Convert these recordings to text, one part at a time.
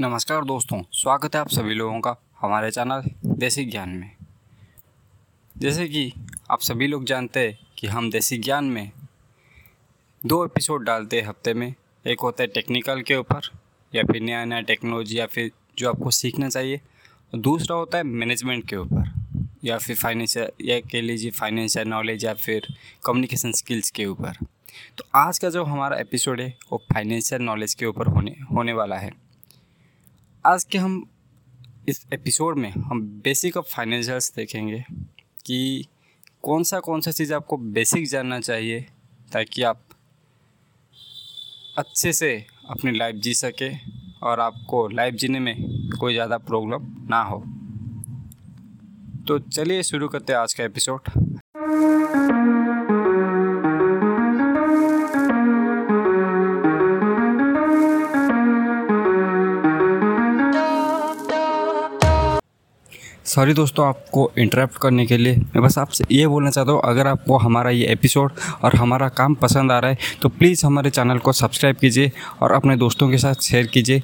नमस्कार दोस्तों, स्वागत है आप सभी लोगों का हमारे चैनल देसी ज्ञान में। जैसे कि आप सभी लोग जानते हैं कि हम देसी ज्ञान में दो एपिसोड डालते हैं हफ़्ते में। एक होता है टेक्निकल के ऊपर, या फिर नया नया टेक्नोलॉजी या फिर जो आपको सीखना चाहिए। और दूसरा होता है मैनेजमेंट के ऊपर, या फिर फाइनेंशियल या कह लीजिए फाइनेंशियल नॉलेज या फिर कम्युनिकेशन स्किल्स के ऊपर। तो आज का जो हमारा एपिसोड है, वो फाइनेंशियल नॉलेज के ऊपर होने होने वाला है। आज के हम इस एपिसोड में हम बेसिक ऑफ़ फाइनेंशियल्स देखेंगे कि कौन सा कौन सा चीज़ आपको बेसिक जानना चाहिए ताकि आप अच्छे से अपनी लाइफ जी सके और आपको लाइफ जीने में कोई ज़्यादा प्रॉब्लम ना हो। तो चलिए शुरू करते हैं आज का एपिसोड सॉरी दोस्तों आपको इंटरप्ट करने के लिए। मैं बस आपसे ये बोलना चाहता हूँ, अगर आपको हमारा ये एपिसोड और हमारा काम पसंद आ रहा है तो प्लीज़ हमारे चैनल को सब्सक्राइब कीजिए और अपने दोस्तों के साथ शेयर कीजिए।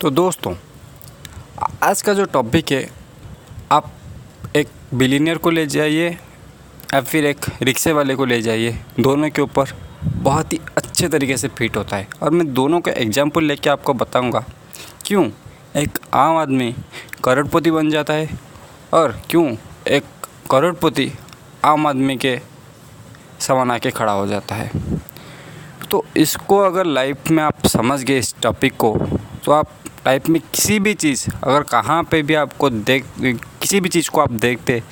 तो दोस्तों, आज का जो टॉपिक है, आप एक बिलीनियर को ले जाइए या फिर एक रिक्शे वाले को ले जाइए, दोनों के ऊपर बहुत ही अच्छे तरीके से फिट होता है। और मैं दोनों का एग्ज़ाम्पल लेके आपको बताऊँगा, क्यों एक आम आदमी करोड़पति बन जाता है और क्यों एक करोड़पति आम आदमी के समान आके खड़ा हो जाता है। तो इसको अगर लाइफ में आप समझ गए इस टॉपिक को तो आप लाइफ में किसी भी चीज़, अगर कहाँ पे भी आपको देख, किसी भी चीज़ को आप देखते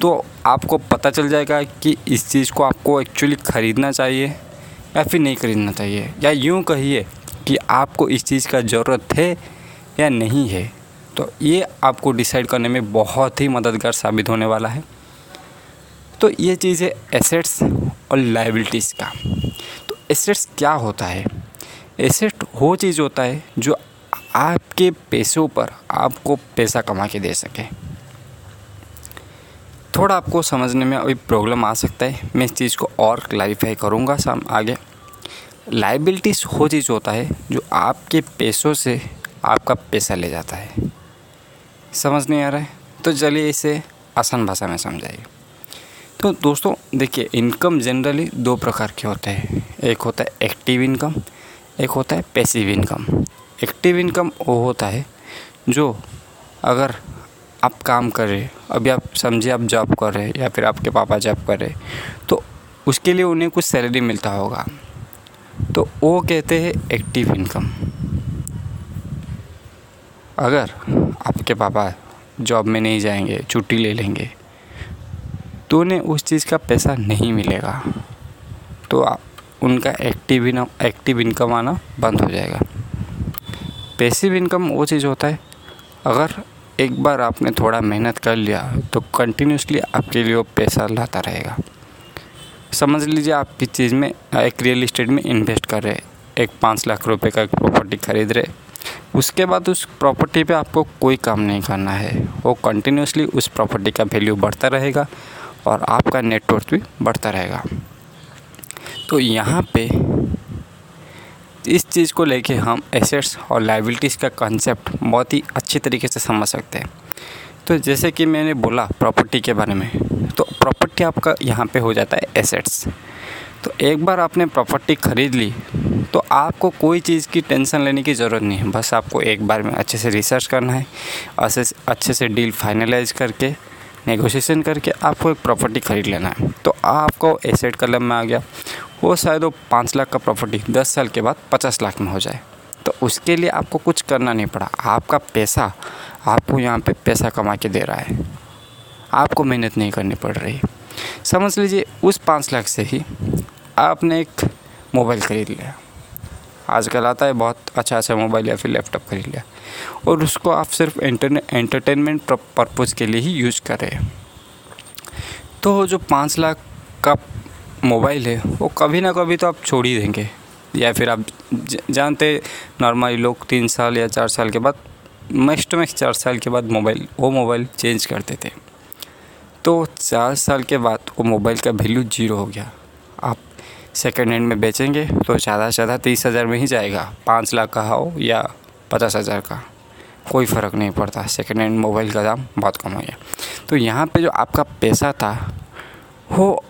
तो आपको पता चल जाएगा कि इस चीज़ को आपको एक्चुअली ख़रीदना चाहिए या फिर नहीं ख़रीदना चाहिए। या यूँ कहिए कि आपको इस चीज़ का ज़रूरत है या नहीं है तो ये आपको डिसाइड करने में बहुत ही मददगार साबित होने वाला है। तो ये चीज़ है एसेट्स और लाइबिलिटीज़ का। तो एसेट्स क्या होता है? एसेट वो चीज़ होता है जो आपके पैसों पर आपको पैसा कमा के दे सके। थोड़ा आपको समझने में अभी प्रॉब्लम आ सकता है। मैं इस चीज़ को और क्लैरिफाई करूँगा साम आगे। लाइबिलिटीज़ वो चीज़ होता है जो आपके पैसों से आपका पैसा ले जाता है। समझ नहीं आ रहा है? तो चलिए इसे आसान भाषा में समझाइए। तो दोस्तों, देखिए इनकम जनरली दो प्रकार के होते हैं। एक होता है एक्टिव इनकम एक होता है पैसिव इनकम एक्टिव इनकम वो होता है, जो अगर आप काम कर रहे अभी आप समझिए आप जॉब कर रहे या फिर आपके पापा जॉब कर रहे तो उसके लिए उन्हें कुछ सैलरी मिलता होगा। तो वो कहते हैं एक्टिव इनकम अगर आपके पापा जॉब में नहीं जाएँगे, छुट्टी ले लेंगे तो उन्हें उस चीज़ का पैसा नहीं मिलेगा। तो आप उनका एक्टिव इनकम एक्टिव इनकम आना बंद हो जाएगा। पैसिव इनकम वो चीज़ होता है। अगर एक बार आपने थोड़ा मेहनत कर लिया तो कंटिन्यूसली आपके लिए वो पैसा लाता रहेगा। समझ लीजिए आप किस चीज़ में, एक रियल इस्टेट में इन्वेस्ट कर रहे एक पाँच लाख रुपए का एक प्रॉपर्टी खरीद रहे उसके बाद उस प्रॉपर्टी पे आपको कोई काम नहीं करना है। वो कंटिन्यूसली उस प्रॉपर्टी का वैल्यू बढ़ता रहेगा और आपका नेटवर्थ भी बढ़ता रहेगा। तो यहाँ पे इस चीज़ को लेके हम एसेट्स और लाइबिलिटीज़ का कॉन्सेप्ट बहुत ही अच्छी तरीके से समझ सकते हैं। तो जैसे कि मैंने बोला प्रॉपर्टी के बारे में तो प्रॉपर्टी आपका यहाँ पे हो जाता है एसेट्स तो एक बार आपने प्रॉपर्टी ख़रीद ली तो आपको कोई चीज़ की टेंशन लेने की ज़रूरत नहीं है। बस आपको एक बार में अच्छे से रिसर्च करना है, अच्छे से डील फाइनलाइज करके नेगोशिएशन करके आपको एक प्रॉपर्टी ख़रीद लेना है। तो आपको एसेट कलम में आ गया। वो शायद वो पाँच लाख का प्रॉपर्टी दस साल के बाद पचास लाख में हो जाए। तो उसके लिए आपको कुछ करना नहीं पड़ा। आपका पैसा आपको यहाँ पे पैसा कमा के दे रहा है। आपको मेहनत नहीं करनी पड़ रही। समझ लीजिए, उस पाँच लाख से ही आपने एक मोबाइल ख़रीद लिया। आजकल आता है बहुत अच्छा अच्छा मोबाइल या फिर लैपटॉप खरीद लिया। और उसको आप सिर्फ़ एंटरटेनमेंट पर्पज़ के लिए ही यूज़ करें तो जो पाँच लाख का मोबाइल है, वो कभी ना कभी तो आप छोड़ ही देंगे। या फिर आप जानते नॉर्मली लोग तीन साल या चार साल के बाद मैक्स टू मैक्स चार साल के बाद मोबाइल, वो मोबाइल चेंज करते थे तो चार साल के बाद वो मोबाइल का वैल्यू ज़ीरो हो गया। आप सेकेंड हैंड में बेचेंगे तो ज़्यादा से ज़्यादा तीस हज़ार में ही जाएगा। पाँच लाख का हो या पचास हज़ार का। कोई फ़र्क नहीं पड़ता सेकेंड हैंड मोबाइल का दाम बहुत कम हो गया। तो यहाँ पे जो आपका पैसा था, वो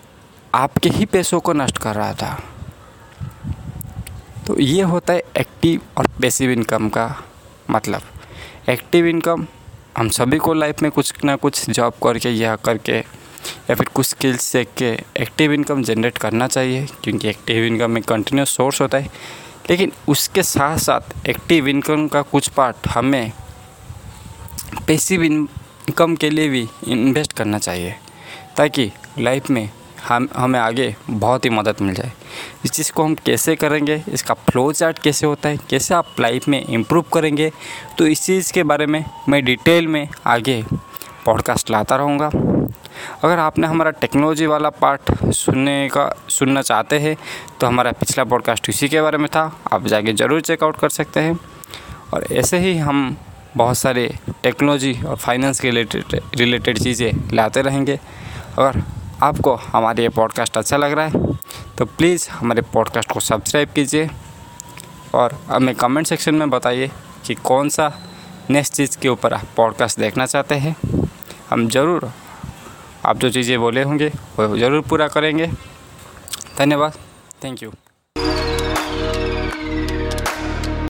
आपके ही पैसों को नष्ट कर रहा था। तो ये होता है एक्टिव और पैसिव इनकम का मतलब। एक्टिव इनकम हम सभी को लाइफ में कुछ ना कुछ जॉब करके या करके, या फिर कुछ स्किल्स सीख के एक्टिव इनकम जनरेट करना चाहिए, क्योंकि एक्टिव इनकम में कंटिन्यूस सोर्स होता है। लेकिन उसके साथ साथ एक्टिव इनकम का कुछ पार्ट हमें पैसिव इनकम के लिए भी इन्वेस्ट करना चाहिए, ताकि लाइफ में हम, हमें आगे बहुत ही मदद मिल जाए। इस चीज़ को हम कैसे करेंगे, इसका फ्लो चार्ट कैसे होता है, कैसे आप लाइफ में इम्प्रूव करेंगे तो इस चीज़ के बारे में मैं डिटेल में आगे पॉडकास्ट लाता रहूँगा। अगर आपने हमारा टेक्नोलॉजी वाला पार्ट सुनने का, सुनना चाहते हैं तो हमारा पिछला पॉडकास्ट इसी के बारे में था, आप जाके ज़रूर चेकआउट कर सकते हैं। और ऐसे ही हम बहुत सारे टेक्नोलॉजी और फाइनेंस के रिलेटेड रिलेटेड चीज़ें लाते रहेंगे। अगर आपको हमारे ये पॉडकास्ट अच्छा लग रहा है तो प्लीज़ हमारे पॉडकास्ट को सब्सक्राइब कीजिए और हमें कमेंट सेक्शन में बताइए कि कौन सा नेक्स्ट चीज़ के ऊपर आप पॉडकास्ट देखना चाहते हैं। हम ज़रूर, आप जो चीज़ें बोले होंगे, वो ज़रूर पूरा करेंगे। धन्यवाद। Thank you